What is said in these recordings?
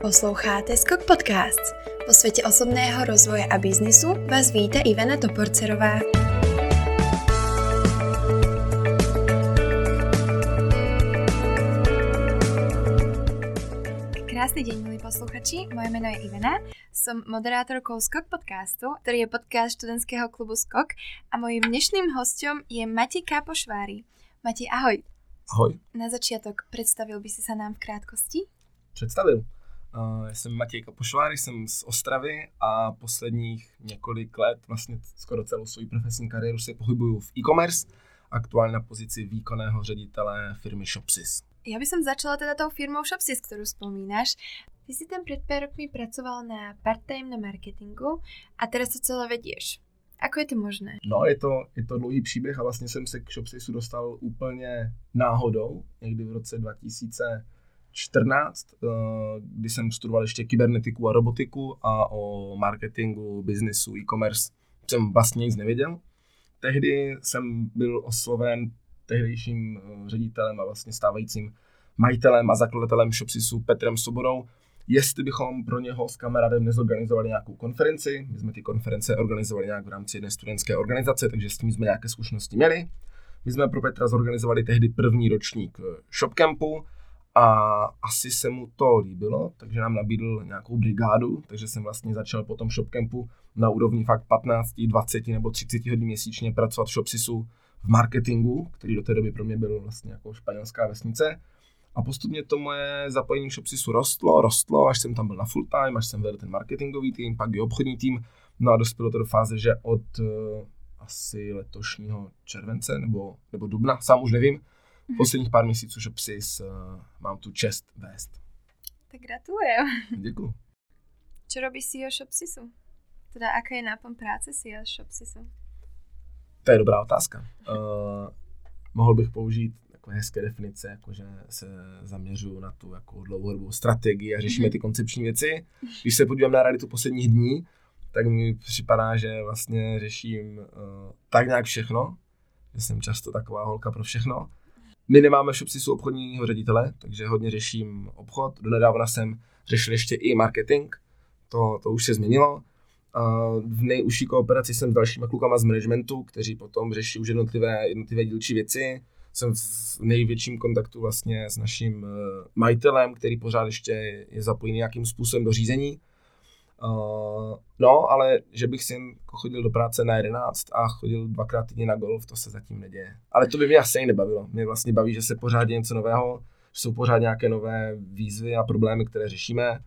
Posloucháte Skok Podcast. Po světě osobného rozvoje a biznisu vás víte Ivana Toporcerová. Krásný deň, milí posluchači. Moje meno je Ivana. Som moderátorkou Skok podcastu, ktorý je podcast študentského klubu Skok a mojím dnešným hostom je Matej Kápošvári. Matej, ahoj. Ahoj. Na začiatok predstavil by si sa nám v krátkosti? Představil. Uh, jsem Matěj Kapošvár, jsem z Ostravy a posledních několik let, vlastně skoro celou svou profesní kariéru se pohybuju v e-commerce, aktuálně na pozici výkonného ředitele firmy Shopsys. Ja by som začala teda tou firmou Shopsys, ktorú spomínaš. Ty si tam pred pár rokmi pracoval na part-time na marketingu a teraz to celé vedieš. Ako je to možné? No, je to, je to dlouhý příběh a vlastně jsem se k Shopsysu dostal úplně náhodou, někdy v roce 2000 14, eh, kdy jsem studoval ještě kybernetiku a robotiku a o marketingu, biznisu, e-commerce jsem vlastně nic nevěděl. Tehdy jsem byl osloven tehdejším eh, ředitelem a vlastně stávajícím majitelem a zakladatelem Shopsisu Petrem Sobodou, jestli bychom pro něho s kamarádem nezorganizovali nějakou konferenci. My jsme ty konference organizovali nějak v rámci jedné studentské organizace, takže s tím jsme nějaké zkušenosti měli. My jsme pro Petra zorganizovali tehdy první ročník eh, Shopcampu, a asi se mu to líbilo, takže nám nabídl nějakou brigádu, takže jsem vlastně začal po tom shopcampu na úrovni fakt 15, 20 nebo 30 hodin měsíčně pracovat v Shopsisu v marketingu, který do té doby pro mě byl vlastně jako španělská vesnice. A postupně to moje zapojení v Shopsisu rostlo, rostlo, až jsem tam byl na full time, až jsem vedl ten marketingový tým, pak i obchodní tým. No a dospělo to do fáze, že od uh, asi letošního července nebo, nebo dubna, sám už nevím, posledních pár měsíců Shopsys uh, mám tu čest vést. Tak gratulujem. Děkuji. Co robí CEO Shopsisu? Teda aká je náplň práce CEO Shopsisu? To je dobrá otázka. Uh, mohl bych použít takové hezké definice, jako že se zaměřuju na tu jako dlouhodobou strategii a řešíme mhm. ty koncepční věci. Když se podívám na realitu posledních dní, tak mi připadá, že vlastně řeším uh, tak nějak všechno, že jsem často taková holka pro všechno my nemáme v Shopsisu obchodního ředitele, takže hodně řeším obchod. Donedávna jsem řešil ještě i marketing, to, to už se změnilo. V nejužší kooperaci jsem s dalšíma klukama z managementu, kteří potom řeší už jednotlivé, jednotlivé dílčí věci. Jsem v největším kontaktu vlastně s naším eh, majitelem, který pořád ještě je zapojený nějakým způsobem do řízení. Uh, no, ale že bych si chodil do práce na 11 a chodil dvakrát týdně na golf, to se zatím neděje. Ale to by mě asi nebavilo. Mě vlastně baví, že se pořád něco nového, že jsou pořád nějaké nové výzvy a problémy, které řešíme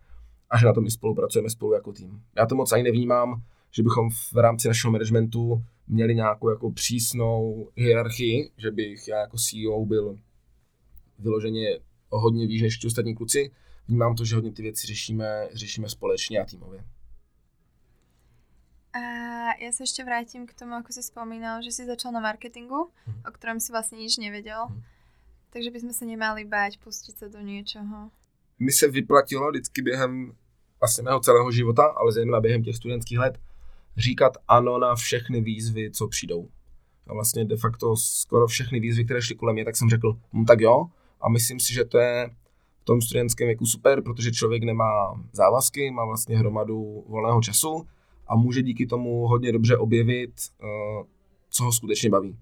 a že na tom i spolupracujeme spolu jako tým. Já to moc ani nevnímám, že bychom v rámci našeho managementu měli nějakou jako přísnou hierarchii, že bych já jako CEO byl vyloženě hodně výš než ostatní kluci, vnímám to, že hodně ty věci řešíme, řešíme společně a týmově. A já se ještě vrátím k tomu, jako jsi vzpomínal, že jsi začal na marketingu, hmm. o kterém si vlastně nič nevěděl. Hmm. Takže bychom se nemali bát pustit se do něčeho. Mi se vyplatilo vždycky během vlastně mého celého života, ale zejména během těch studentských let, říkat ano na všechny výzvy, co přijdou. A vlastně de facto skoro všechny výzvy, které šly kolem mě, tak jsem řekl, hm, tak jo. A myslím si, že to je v tom studentském věku super, protože člověk nemá závazky, má vlastně hromadu volného času a může díky tomu hodně dobře objevit, uh, co ho skutečně baví.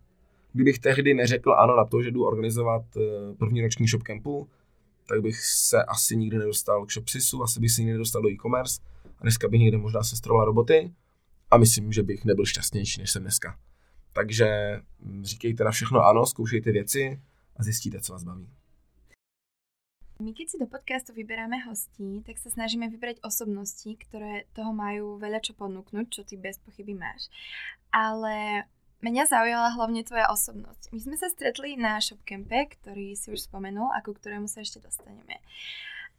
Kdybych tehdy neřekl ano na to, že jdu organizovat uh, první roční shopcampu, tak bych se asi nikdy nedostal k Shopsisu, asi bych se nikdy nedostal do e-commerce a dneska bych někde možná sestroval roboty a myslím, že bych nebyl šťastnější, než jsem dneska. Takže říkejte na všechno ano, zkoušejte věci a zjistíte, co vás baví. My keď si do podcastu vyberáme hostí, tak sa snažíme vybrať osobnosti, ktoré toho majú veľa čo ponúknuť, čo ty bez pochyby máš. Ale mňa zaujala hlavne tvoja osobnosť. My sme sa stretli na Shopcampe, ktorý si už spomenul a ku ktorému sa ešte dostaneme.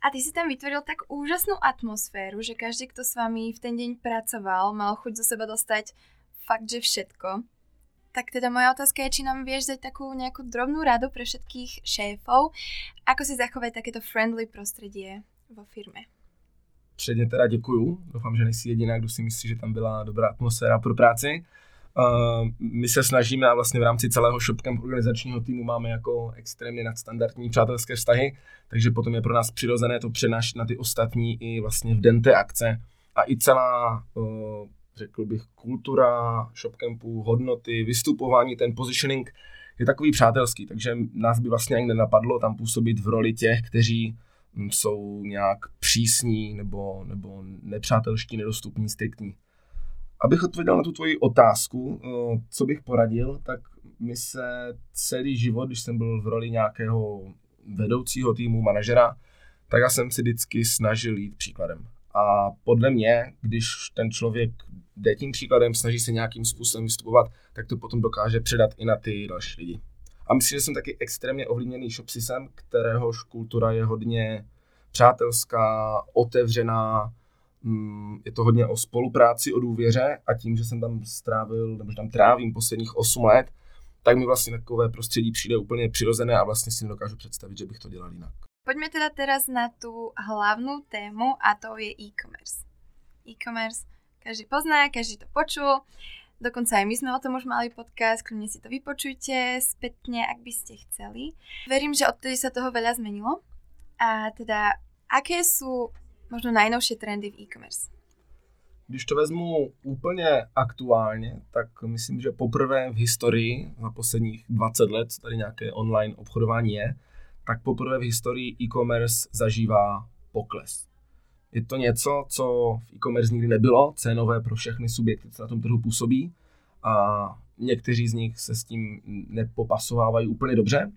A ty si tam vytvoril tak úžasnú atmosféru, že každý, kto s vami v ten deň pracoval, mal chuť zo seba dostať fakt, že všetko. Tak teda moja otázka je, či nám vieš dať takú nejakú drobnú radu pre všetkých šéfov, ako si zachovať takéto friendly prostředí vo firmě. Předně teda děkuju. Doufám, že nejsi jediná, kdo si myslí, že tam byla dobrá atmosféra pro práci. Uh, my se snažíme a vlastně v rámci celého Shopcamp organizačního týmu máme jako extrémně nadstandardní přátelské vztahy, takže potom je pro nás přirozené to přenášet na ty ostatní i vlastně v den té akce. A i celá, uh, řekl bych, kultura Shopcampu, hodnoty, vystupování, ten positioning je takový přátelský, takže nás by vlastně ani nenapadlo tam působit v roli těch, kteří hm, jsou nějak přísní nebo, nebo nepřátelští, nedostupní, striktní. Abych odpověděl na tu tvoji otázku, eh, co bych poradil, tak mi se celý život, když jsem byl v roli nějakého vedoucího týmu, manažera, tak já jsem si vždycky snažil jít příkladem. A podle mě, když ten člověk jde tím příkladem, snaží se nějakým způsobem vystupovat, tak to potom dokáže předat i na ty další lidi. A myslím, že jsem taky extrémně ovlivněný shopsisem, kteréhož kultura je hodně přátelská, otevřená, mm, je to hodně o spolupráci, o důvěře a tím, že jsem tam strávil, nebo že tam trávím posledních 8 let, tak mi vlastně takové prostředí přijde úplně přirozené a vlastně si nedokážu představit, že bych to dělal jinak. Pojďme teda teraz na tu hlavnou tému a to je e-commerce. E-commerce každý pozná, každý to počul. Dokonca aj my sme o tom už mali podcast, kľudne si to vypočujte spätne, ak by ste chceli. Verím, že odtedy sa toho veľa zmenilo. A teda, aké sú možno najnovšie trendy v e-commerce? Když to vezmu úplně aktuálně, tak myslím, že poprvé v historii, za posledních 20 let, tady nějaké online obchodování je, tak poprvé v historii e-commerce zažívá pokles. Je to něco, co v e-commerce nikdy nebylo, cenové pro všechny subjekty, co na tom trhu působí a někteří z nich se s tím nepopasovávají úplně dobře.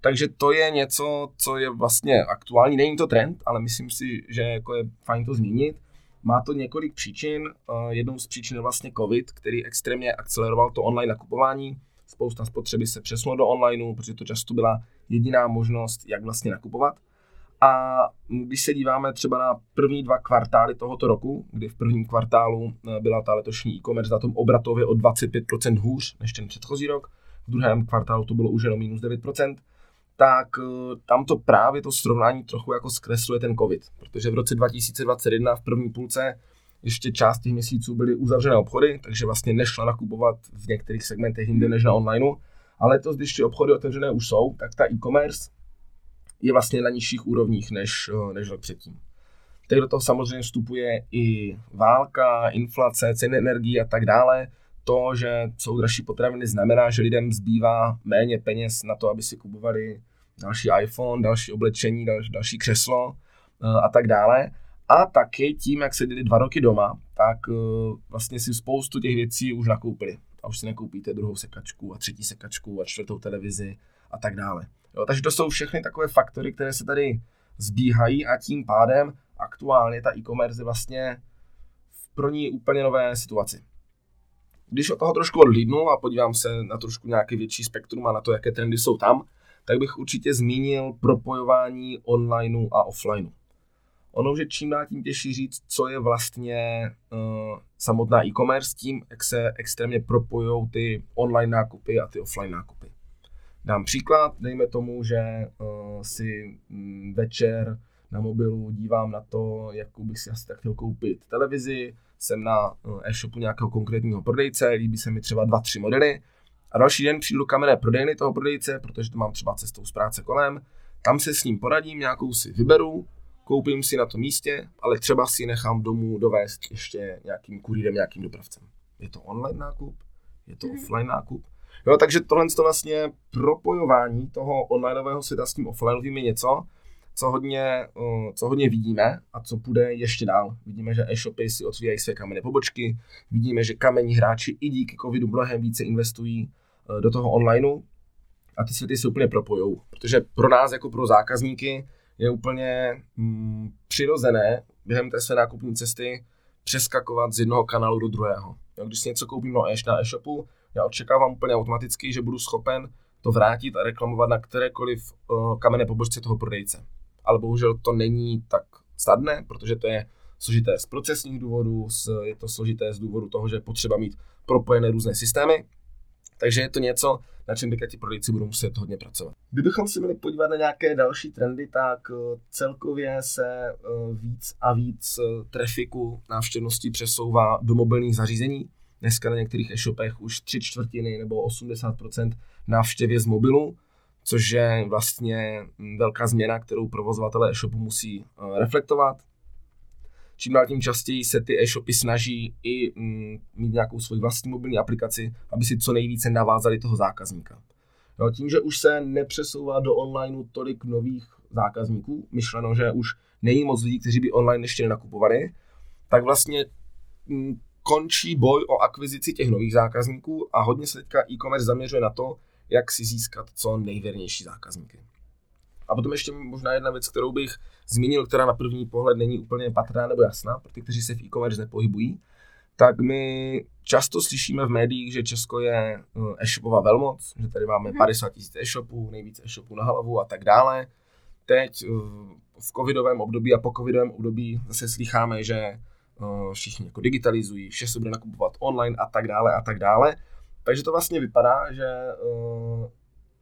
Takže to je něco, co je vlastně aktuální. Není to trend, ale myslím si, že jako je fajn to zmínit. Má to několik příčin. Jednou z příčin je vlastně COVID, který extrémně akceleroval to online nakupování. Spousta spotřeby se přesunula do onlineu, protože to často byla jediná možnost, jak vlastně nakupovat. A když se díváme třeba na první dva kvartály tohoto roku, kdy v prvním kvartálu eh, byla ta letošní e-commerce na tom obratově o 25% hůř než ten předchozí rok, v druhém kvartálu to bylo už jenom minus 9%, tak eh, tam to právě to srovnání trochu jako zkresluje ten COVID, protože v roce 2021 v první půlce ještě část těch měsíců byly uzavřené obchody, takže vlastně nešla nakupovat v některých segmentech jinde než na onlineu. Ale letos, když ty obchody otevřené už jsou, tak ta e-commerce je vlastně na nižších úrovních než, eh, než rok předtím. Teď do toho samozřejmě vstupuje i válka, inflace, ceny energií a tak dále. To, že jsou dražší potraviny, znamená, že lidem zbývá méně peněz na to, aby si kupovali další iPhone, další oblečení, další, další křeslo eh, a tak dále. A taky tím, jak seděli dva roky doma, tak eh, vlastně si spoustu těch věcí už nakoupili. A už si nakoupíte druhou sekačku a třetí sekačku a čtvrtou televizi a tak dále. Jo, takže to jsou všechny takové faktory, které se tady zbíhají a tím pádem aktuálně ta e-commerce je vlastně pro ní úplně nové situaci. Když od toho trošku odhlídnu a podívám se na trošku nějaký větší spektrum a na to, jaké trendy jsou tam, tak bych určitě zmínil propojování onlineu a offlineu. Ono už je čím dál tím těžší říct, co je vlastně uh, samotná e-commerce tím, jak se extrémně propojují ty online nákupy a ty offline nákupy. Dám příklad, dejme tomu, že uh, si um, večer na mobilu dívám na to, jakou bych si asi tak chtěl koupit televizi, jsem na uh, e-shopu nějakého konkrétního prodejce, líbí se mi třeba dva, tři modely a další den přijdu do kamenné prodejny toho prodejce, protože to mám třeba cestou z práce kolem, tam se s ním poradím, nějakou si vyberu, koupím si na tom místě, ale třeba si nechám domů dovést ještě nějakým kurýrem, nějakým dopravcem. Je to online nákup, je to mm-hmm. offline nákup, Jo, takže tohle to vlastně propojování toho onlineového světa s tím offlineovým je něco, co hodně, co hodně vidíme a co půjde ještě dál. Vidíme, že e-shopy si otvírají své kamenné pobočky, vidíme, že kamení hráči i díky covidu mnohem více investují e, do toho onlineu a ty světy se úplně propojou, protože pro nás jako pro zákazníky je úplně mm, přirozené během té své nákupní cesty přeskakovat z jednoho kanálu do druhého. Jo, když si něco koupím na e-shopu, já očekávám úplně automaticky, že budu schopen to vrátit a reklamovat na kterékoliv uh, kamenné pobočce toho prodejce. Ale bohužel to není tak snadné, protože to je složité z procesních důvodů, je to složité z důvodu toho, že je potřeba mít propojené různé systémy. Takže je to něco, na čem teďka ti prodejci budou muset hodně pracovat. Kdybychom si měli podívat na nějaké další trendy, tak eh, celkově se eh, víc a víc trafiku návštěvností přesouvá do mobilních zařízení dneska na některých e-shopech už tři čtvrtiny nebo 80% návštěvě z mobilu, což je vlastně mm, velká změna, kterou provozovatelé e-shopu musí eh, reflektovat. Čím dál tím častěji se ty e-shopy snaží i mm, mít nějakou svoji vlastní mobilní aplikaci, aby si co nejvíce navázali toho zákazníka. Jo, tím, že už se nepřesouvá do onlineu tolik nových zákazníků, myšleno, že už není moc lidí, kteří by online ještě nenakupovali, tak vlastně mm, končí boj o akvizici těch nových zákazníků a hodně se teďka e-commerce zaměřuje na to, jak si získat co nejvěrnější zákazníky. A potom ještě možná jedna věc, kterou bych zmínil, která na první pohled není úplně patrná nebo jasná, pro ty, kteří se v e-commerce nepohybují, tak my často slyšíme v médiích, že Česko je eh, e-shopová velmoc, že tady máme 50 mhm. tisíc e-shopů, nejvíce e-shopů na hlavu a tak dále. Teď eh, v covidovém období a po covidovém období zase slycháme, že eh, všichni jako digitalizují, vše se bude nakupovat online a tak dále a tak dále. Takže to vlastně vypadá, že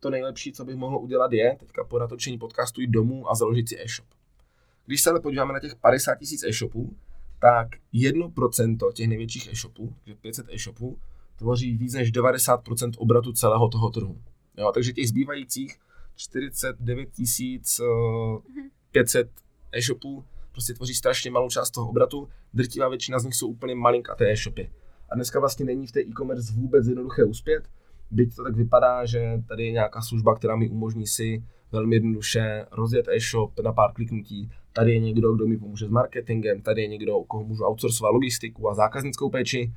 to nejlepší, co bych mohl udělat, je teďka po natočení podcastu jít domů a založit si e-shop. Když se ale podíváme na těch 50 tisíc e-shopů, tak 1% těch největších e-shopů, že 500 e-shopů, tvoří víc než 90% obratu celého toho trhu. Jo, takže těch zbývajících 49 500 eh, e-shopů prostě tvoří strašně malou část toho obratu, drtivá většina z nich jsou úplně malinkaté e-shopy. A dneska vlastně není v té e-commerce vůbec jednoduché uspět, byť to tak vypadá, že tady je nějaká služba, která mi umožní si velmi jednoduše rozjet e-shop na pár kliknutí. Tady je někdo, kdo mi pomůže s marketingem, tady je někdo, u koho můžu outsourcovat logistiku a zákaznickou péči.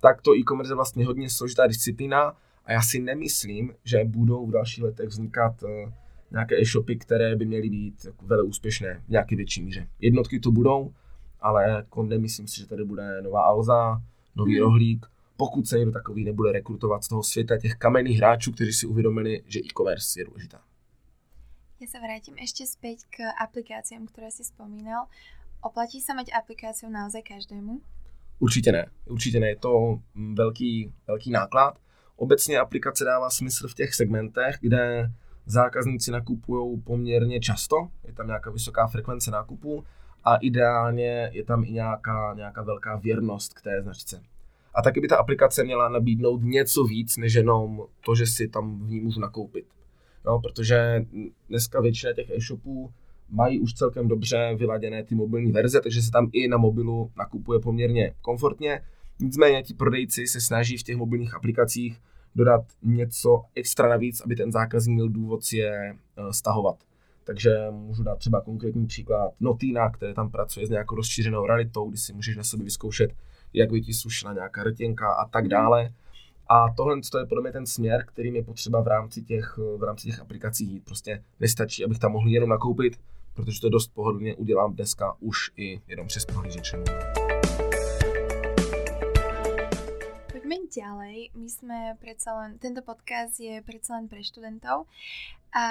Tak to e-commerce je vlastně hodně složitá disciplína a já si nemyslím, že budou v dalších letech vznikat uh, nějaké e-shopy, které by měly být jako velmi úspěšné v nějaké větší míře. Jednotky to budou, ale jako nemyslím si, že tady bude nová Alza, nový hmm. rohlík, pokud se někdo takový nebude rekrutovat z toho světa těch kamenných hráčů, kteří si uvědomili, že e-commerce je důležitá. Ja sa vrátim ešte späť k aplikáciám, ktoré si spomínal. Oplatí sa mať aplikáciu naozaj každému? Určitě ne. Určitě ne. Je to velký, velký náklad. Obecně aplikace dává smysl v těch segmentech, kde zákazníci nakupují poměrně často, je tam nějaká vysoká frekvence nákupů a ideálně je tam i nějaká, nějaká velká věrnost k té značce. A taky by ta aplikace měla nabídnout něco víc, než jenom to, že si tam v ní můžu nakoupit. No, protože dneska většina těch e-shopů mají už celkem dobře vyladěné ty mobilní verze, takže se tam i na mobilu nakupuje poměrně komfortně. Nicméně ti prodejci se snaží v těch mobilních aplikacích dodat něco extra navíc, aby ten zákazník měl důvod si je eh, stahovat. Takže můžu dát třeba konkrétní příklad Notina, které tam pracuje s nějakou rozšířenou realitou, kdy si můžeš na sebe vyzkoušet, jak by ti slušela nějaká rtěnka a tak dále. A tohle je podle mě ten směr, který je potřeba v rámci těch, v rámci těch aplikací jít. Prostě nestačí, abych tam mohl jenom nakoupit, protože to dost pohodlně udělám dneska už i jenom přes prohlížeč. Poďme ďalej. My sme predsa len, tento podcast je predsa len pre študentov. A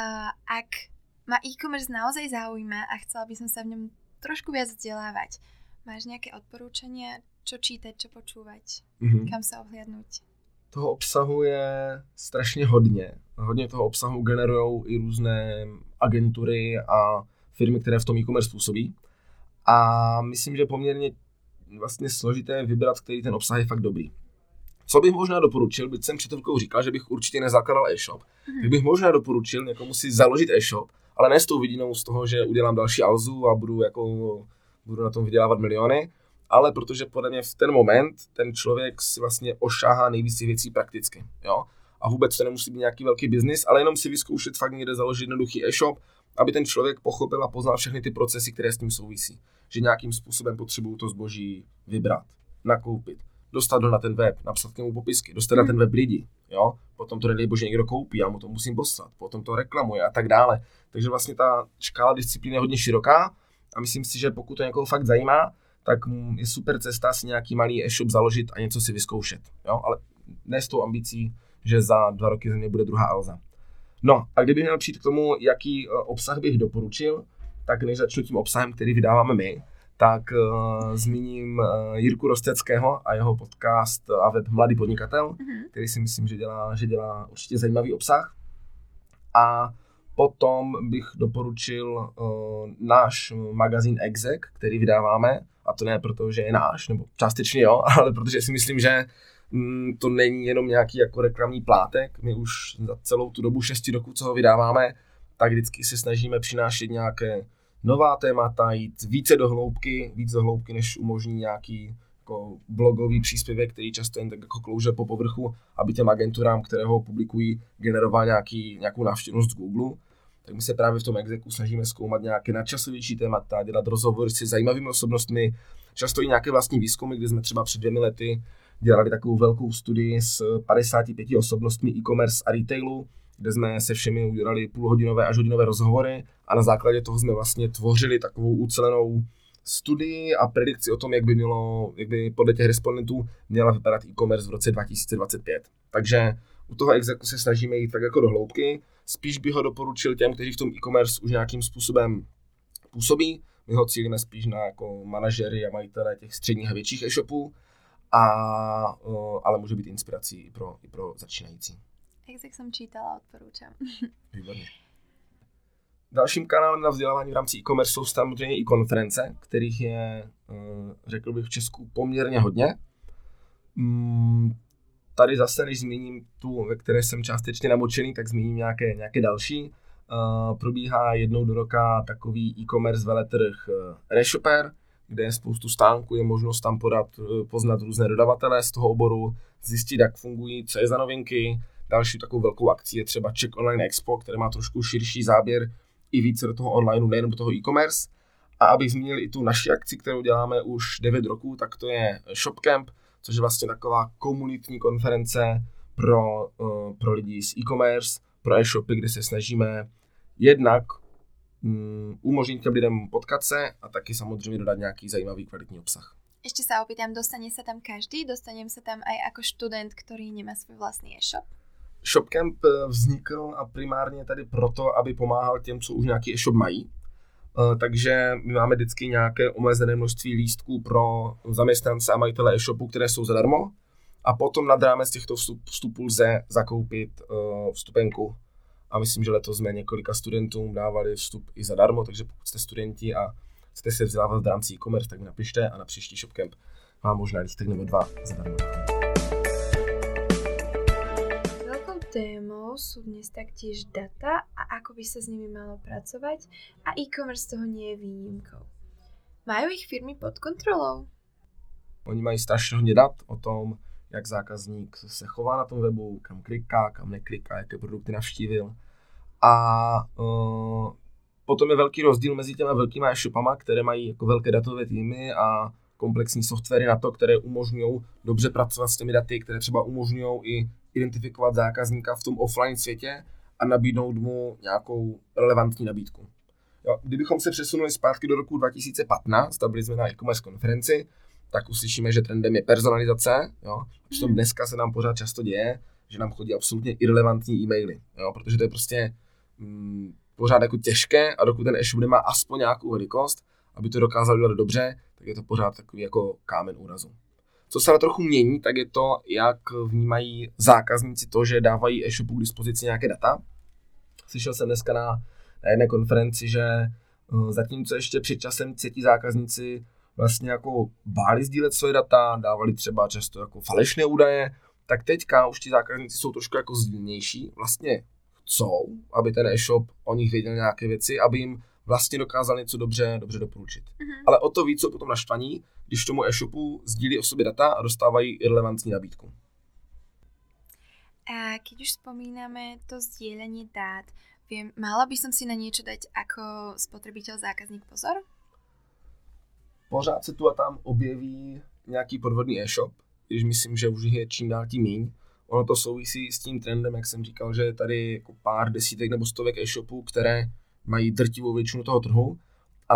ak ma e-commerce naozaj zaujíma a chcela by som sa v ňom trošku viac vzdelávať, máš nejaké odporúčania, čo čítať, čo počúvať, mm-hmm. kam sa ohliadnúť? toho obsahu je strašně hodně. Hodně toho obsahu generují i různé agentury a firmy, které v tom e-commerce působí. A myslím, že poměrně vlastně složité vybrat, který ten obsah je fakt dobrý. Co bych možná doporučil, byť jsem před říkal, že bych určitě nezakládal e-shop, tak bych možná doporučil někomu si založit e-shop, ale ne s tou vidinou z toho, že udělám další alzu a budu, jako, budu na tom vydělávat miliony, ale protože podle mě v ten moment ten člověk si vlastně ošáhá nejvíc věcí prakticky, jo. A vůbec to nemusí být nějaký velký biznis, ale jenom si vyzkoušet fakt někde založit jednoduchý e-shop, aby ten člověk pochopil a poznal všechny ty procesy, které s tím souvisí. Že nějakým způsobem potřebuju to zboží vybrat, nakoupit, dostat ho na ten web, napsat k němu popisky, dostat na ten web lidi, jo, potom to nedej bože někdo koupí, já mu to musím poslat, potom to reklamuje a tak dále. Takže vlastně ta škála disciplíny je hodně široká a myslím si, že pokud to někoho fakt zajímá, tak je super cesta si nějaký malý e-shop založit a něco si vyzkoušet. Jo? Ale ne s tou ambicí, že za dva roky ze mě bude druhá Alza. No a kdybych měl přijít k tomu, jaký e, obsah bych doporučil, tak než začnu tím obsahem, který vydáváme my, tak uh, zmíním uh, Jirku Rosteckého a jeho podcast a web Mladý podnikatel, mm-hmm. který si myslím, že dělá, že dělá určitě zajímavý obsah. A potom bych doporučil uh, náš magazín Exec, který vydáváme, a to ne proto, že je náš, nebo částečně jo, ale protože si myslím, že mm, to není jenom nějaký jako reklamní plátek. My už za celou tu dobu 6 roků, co ho vydáváme, tak vždycky se snažíme přinášet nějaké nová témata, jít více do hloubky, víc do hloubky, než umožní nějaký jako blogový příspěvek, který často jen tak jako klouže po povrchu, aby těm agenturám, které ho publikují, generoval nějaký, nějakou návštěvnost z Google. Tak my se právě v tom exeku snažíme zkoumat nějaké nadčasovější témata, dělat rozhovory se zajímavými osobnostmi, často i nějaké vlastní výzkumy, kdy jsme třeba před dvěmi lety dělali takovou velkou studii s 55 osobnostmi e-commerce a retailu, kde jsme se všemi udělali půlhodinové až hodinové rozhovory a na základě toho jsme vlastně tvořili takovou ucelenou studii a predikci o tom, jak by, mělo, jak by podle těch respondentů měla vypadat e-commerce v roce 2025. Takže u toho exeku se snažíme jít tak jako do hloubky. Spíš bych ho doporučil těm, kteří v tom e-commerce už nějakým způsobem působí. My ho cílíme spíš na jako manažery a majitele těch středních a větších e-shopů, a, ale může být inspirací i pro, i pro začínající. Exek jsem čítala, odporučám. Výborně. Dalším kanálem na vzdělávání v rámci e-commerce jsou samozřejmě i konference, kterých je, eh, řekl bych, v Česku poměrně hodně. Tady zase, když zmíním tu, ve které jsem částečně namočený, tak zmíním nějaké, nějaké další. Eh, probíhá jednou do roka takový e-commerce veletrh eh, Reshopper, kde je spoustu stánků, je možnost tam podat, poznat různé dodavatele z toho oboru, zjistit, jak fungují, co je za novinky. Další takovou velkou akcí je třeba Czech Online Expo, které má trošku širší záběr i více do toho online, nejenom do toho e-commerce. A abych zmínil i tu naši akci, kterou děláme už 9 roků, tak to je ShopCamp, což je vlastně taková komunitní konference pro, uh, pro lidi z e-commerce, pro e-shopy, kde se snažíme jednak um, umožnit těm lidem potkat se a taky samozřejmě dodat nějaký zajímavý kvalitní obsah. Ešte sa opýtam, dostane sa tam každý? Dostanem sa tam aj ako študent, ktorý nemá svoj vlastný e-shop? ShopCamp eh, vznikl a primárně tady proto, aby pomáhal těm, co už nějaký e-shop mají. Eh, takže my máme vždycky nějaké omezené množství lístků pro zaměstnance a majitele e-shopu, které jsou zadarmo. A potom nad rámec těchto vstup, vstupů lze zakoupit uh, vstupenku. A myslím, že letos jsme několika studentům dávali vstup i zadarmo, takže pokud jste studenti a chcete se vzdělávat v rámci e-commerce, tak mi napište a na příští ShopCamp mám možná lístek nebo dva zadarmo. témou sú dnes taktiež data ako by sa s nimi malo pracovať a e-commerce toho nie je výnimkou. Majú ich firmy pod kontrolou? Oni mají strašně hodně dat o tom, jak zákazník se chová na tom webu, kam kliká, kam nekliká, jaké produkty navštívil. A uh, potom je velký rozdíl mezi těma velkýma e-shopama, které mají jako velké datové týmy a komplexní softwary na to, které umožňují dobře pracovat s těmi daty, které třeba umožňují i identifikovat zákazníka v tom offline světě a nabídnout mu nějakou relevantní nabídku. Jo, kdybychom se přesunuli zpátky do roku 2015, tam byli jsme na e-commerce konferenci, tak uslyšíme, že trendem je personalizace. Jo? Přitom hmm. dneska se nám pořád často děje, že nám chodí absolutně irrelevantní e-maily, jo? protože to je prostě mm, pořád jako těžké a dokud ten e-shop nemá aspoň nějakou velikost, aby to dokázal dělat dobře, tak je to pořád takový jako kámen úrazu. Co se ale trochu mění, tak je to, jak vnímají zákazníci to, že dávají e-shopu k dispozici nějaké data. Slyšel jsem dneska na, na jedné konferenci, že uh, zatímco ještě před časem třetí zákazníci vlastně jako báli sdílet svoje data, dávali třeba často jako falešné údaje, tak teďka už ti zákazníci jsou trošku jako zdílnější, vlastně chcou, aby ten e-shop o nich věděl nějaké věci, aby jim vlastně dokázal něco dobře, dobře doporučit. Mm-hmm. Ale o to víc jsou potom naštvaní, když tomu e-shopu sdílí o sobě data a dostávají irrelevantní nabídku. A keď už spomíname to sdílení dát, viem, mala by som si na niečo dať ako spotřebitel zákazník pozor? Pořád se tu a tam objeví nějaký podvodný e-shop, když myslím, že už je čím dál tím míň. Ono to souvisí s tím trendem, jak jsem říkal, že je tady jako pár desítek nebo stovek e-shopů, které mají drtivou většinu toho trhu a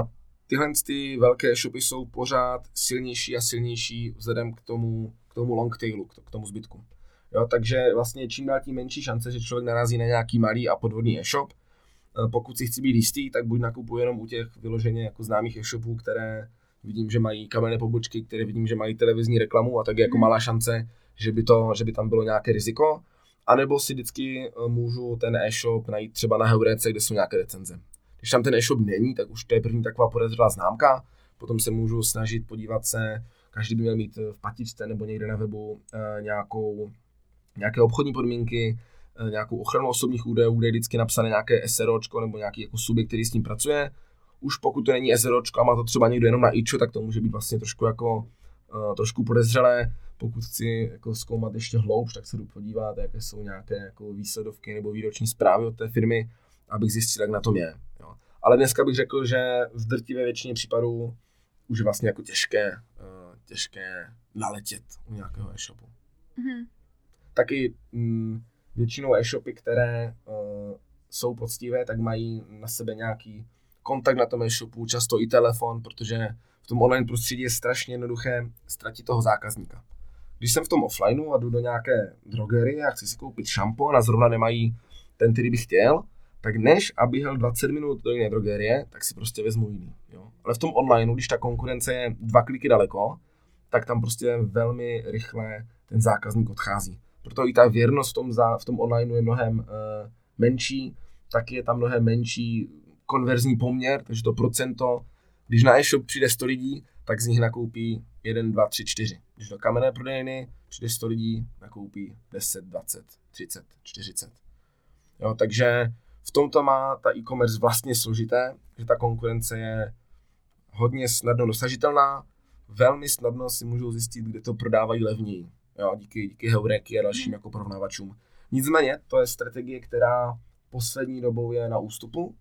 tyhle ty velké shopy jsou pořád silnější a silnější vzhledem k tomu, k tomu long tailu, k tomu zbytku. Jo, takže vlastně čím dál tím menší šance, že člověk narazí na nějaký malý a podvodný e-shop. E, pokud si chci být jistý, tak buď nakupuji jenom u těch vyloženě jako známých e-shopů, které vidím, že mají kamenné pobočky, které vidím, že mají televizní reklamu a tak je jako mhm. malá šance, že by, to, že by tam bylo nějaké riziko. A nebo si vždycky e, můžu ten e-shop najít třeba na Heurece, kde jsou nějaké recenze. Když tam ten e-shop není, tak už to je první taková podezřelá známka. Potom se můžu snažit podívat se, každý by měl mít v patičce nebo někde na webu nějakou, nějaké obchodní podmínky, nějakou ochranu osobních údajů, kde je vždycky napsané nějaké SROčko nebo nějaký jako subjekt, který s tím pracuje. Už pokud to není SROčko a má to třeba někdo jenom na IČO, tak to může být vlastně trošku jako uh, trošku podezřelé. Pokud chci jako zkoumat ještě hloubš, tak se jdu podívat, jaké jsou nějaké jako výsledovky nebo výroční zprávy od té firmy, abych zjistil, jak na tom je. Jo. Ale dneska bych řekl, že v drtivé většině případů už je vlastně jako těžké, uh, těžké naletět u nějakého e-shopu. Mm-hmm. Taky mm, většinou e-shopy, které uh, jsou poctivé, tak mají na sebe nějaký kontakt na tom e-shopu, často i telefon, protože v tom online prostředí je strašně jednoduché ztratit toho zákazníka. Když jsem v tom offlineu a jdu do nějaké drogerie a chci si koupit šampon a zrovna nemají ten, který bych chtěl, tak než aby jel 20 minut do jiné drogerie, tak si prostě vezmu jiný. Jo? Ale v tom online, když ta konkurence je dva kliky daleko, tak tam prostě velmi rychle ten zákazník odchází. Proto i ta věrnost v tom, za, v tom online je mnohem uh, menší, tak je tam mnohem menší konverzní poměr, takže to procento, když na e-shop přijde 100 lidí, tak z nich nakoupí 1, 2, 3, 4. Když do kamenné prodejny přijde 100 lidí, nakoupí 10, 20, 30, 40. Jo, takže v tomto má ta e-commerce vlastně složité, že ta konkurence je hodně snadno dosažitelná, velmi snadno si můžou zjistit, kde to prodávají levněji. Jo, díky, díky Heureky a dalším jako porovnávačům. Nicméně, to je strategie, která poslední dobou je na ústupu.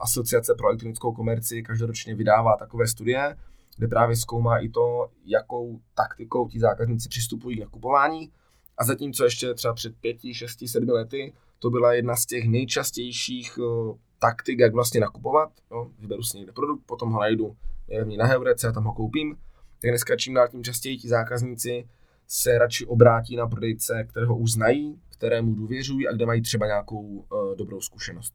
Asociace pro elektronickou komerci každoročně vydává takové studie, kde právě zkoumá i to, jakou taktikou ti zákazníci přistupují k nakupování. A zatímco ještě třeba před pěti, šesti, sedmi lety to byla jedna z těch nejčastějších taktik, jak vlastně nakupovat. Jo. Vyberu si někde produkt, potom ho najdu na Heurece a tam ho koupím. Tak dneska čím dál tím častěji ti zákazníci se radši obrátí na prodejce, kterého už znají, kterému důvěřují a kde mají třeba nějakou uh, dobrou zkušenost.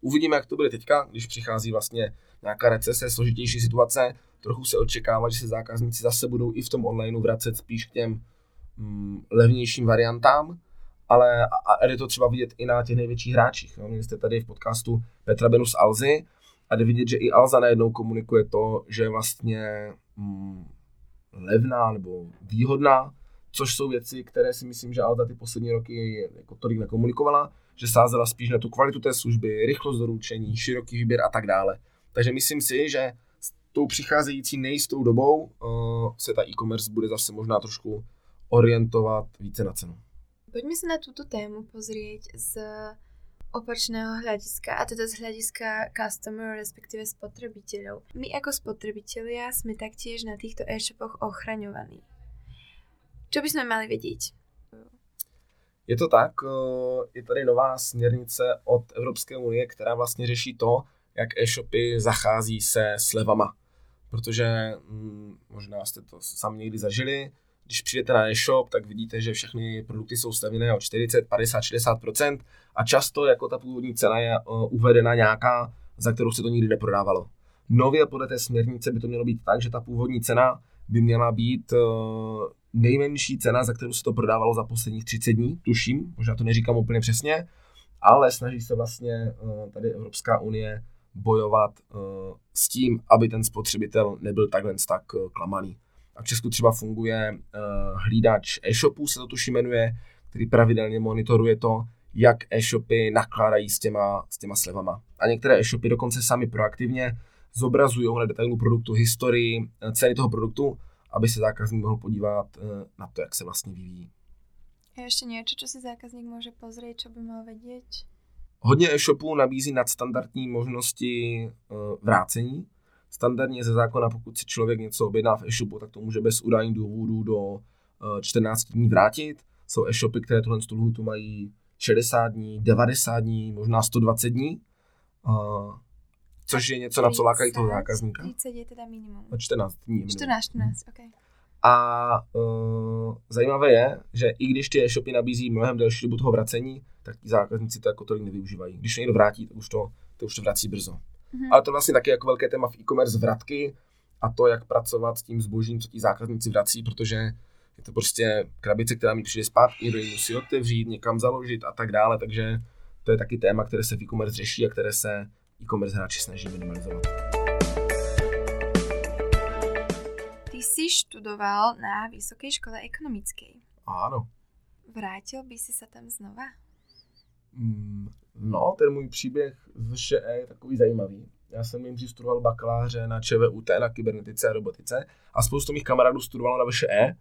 Uvidíme, jak to bude teďka, když přichází vlastně nějaká recese, složitější situace. Trochu se očekává, že se zákazníci zase budou i v tom onlineu vracet spíš k těm mm, levnějším variantám, ale a, a je to třeba vidět i na těch největších hráčích. No, měli jste tady v podcastu Petra Benus Alzy a jde vidět, že i Alza najednou komunikuje to, že vlastně mm, levná nebo výhodná, což jsou věci, které si myslím, že Alza ty poslední roky jako tolik nekomunikovala, že sázela spíš na tu kvalitu té služby, rychlost doručení, široký výběr a tak dále. Takže myslím si, že s tou přicházející nejistou dobou uh, se ta e-commerce bude zase možná trošku orientovat více na cenu. Pojďme se na tuto tému pozrieť z opačného hľadiska, a teda z hľadiska customer, respektíve spotrebiteľov. My ako spotrebitelia sme taktiež na týchto e-shopoch ochraňovaní. Čo by sme mali vedieť? Je to tak, je tady nová směrnice od Evropské unie, která vlastně řeší to, jak e-shopy zachází se slevama. Protože hm, možná jste to sami někdy zažili, když přijdete na e-shop, tak vidíte, že všechny produkty jsou stavěné o 40, 50, 60% a často jako ta původní cena je uh, uvedena nějaká, za kterou se to nikdy neprodávalo. Nově podle té směrnice by to mělo být tak, že ta původní cena by měla být uh, nejmenší cena, za kterou se to prodávalo za posledních 30 dní, tuším, možná to neříkám úplně přesně, ale snaží se vlastně uh, tady Evropská unie bojovat s tím, aby ten spotřebitel nebyl takhle tak klamaný. A v Česku třeba funguje uh, hlídač e-shopů, se to tuším jmenuje, který pravidelně monitoruje to, jak e-shopy nakládají s těma, s těma slevama. A některé e-shopy dokonce sami proaktivně zobrazují na detailu produktu historii, eh, ceny toho produktu, aby se zákazník mohl podívat uh, na to, jak se vlastně vyvíjí. A ještě něco, co si zákazník může pozrieť, co by měl vědět? Hodně e-shopů nabízí nadstandardní možnosti vrácení, Standardně ze zákona, pokud si člověk něco objedná v e-shopu, tak to může bez udání důvodů do 14 eh, dní vrátit. Jsou e-shopy, které tuhle lhůtu mají 60 dní, 90 dní, možná 120 dní. Uh, což je něco, na co lákají toho zákazníka. 30 je teda minimum. 14 dní. Minimum. 14, 14, ok. A uh, zajímavé je, že i když ty e-shopy nabízí mnohem delší dobu toho vracení, tak ti zákazníci to jako tolik nevyužívají. Když někdo vrátí, tak už to, to už to vrací brzo. Mm-hmm. Ale to vlastně taky jako velké téma v e-commerce vratky a to, jak pracovat s tím zbožím, co ti zákazníci vrací, protože je to prostě krabice, která mi přijde zpátky, někdo ji musí otevřít, někam založit a tak dále, takže to je taky téma, které se v e-commerce řeší a které se e-commerce hráči snaží minimalizovat. Ty si študoval na Vysokej škole ekonomickej. Ano. Vrátil by si se tam znova? Mm, no, ten můj příběh z VŠE je takový zajímavý. Já jsem nejdřív studoval bakaláře na ČVUT, na kybernetice a robotice a spoustu mých kamarádů studovalo na VŠE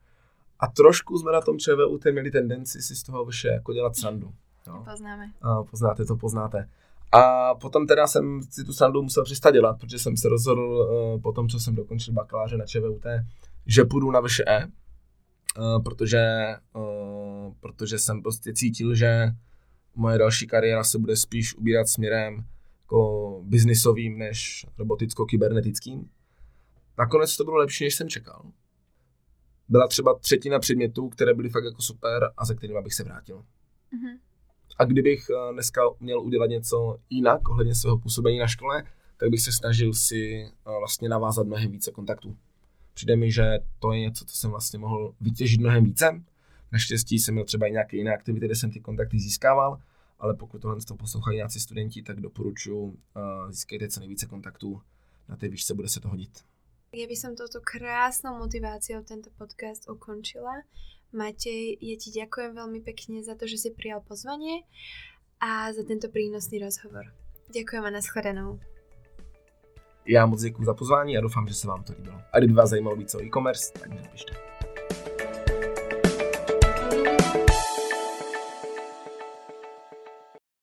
a trošku jsme na tom ČVUT měli tendenci si z toho VŠE jako dělat srandu. No. Poznáme. A poznáte to, poznáte. A potom teda jsem si tu srandu musel přestat dělat, protože jsem se rozhodl uh, po tom, co jsem dokončil bakaláře na ČVUT, že půjdu na VŠE, uh, protože, uh, protože jsem prostě cítil, že moje další kariéra se bude spíš ubírat směrem jako biznisovým než roboticko-kybernetickým. Nakonec to bylo lepší, než jsem čekal. Byla třeba třetina předmětů, které byly fakt jako super a ze kterými bych se vrátil. Mm-hmm. A kdybych eh, dneska měl udělat něco jinak ohledně svého působení na škole, tak bych se snažil si eh, vlastně navázat mnohem více kontaktů. Přijde mi, že to je něco, co jsem vlastně mohl vytěžit mnohem více. Naštěstí jsem měl třeba i nějaké jiné aktivity, kde jsem ty kontakty získával, ale pokud tohle to poslouchají nějací studenti, tak doporučuji uh, získejte co nejvíce kontaktů na té výšce, bude se to hodit. Ja by som touto krásnou motiváciou tento podcast ukončila. Matej, ja ti ďakujem veľmi pekne za to, že si prijal pozvanie a za tento prínosný rozhovor. Ďakujem a nashledanou. Já moc děkuji za pozvání a doufám, že se vám to líbilo. A kdyby vás zajímalo víc o e-commerce, tak mi napište.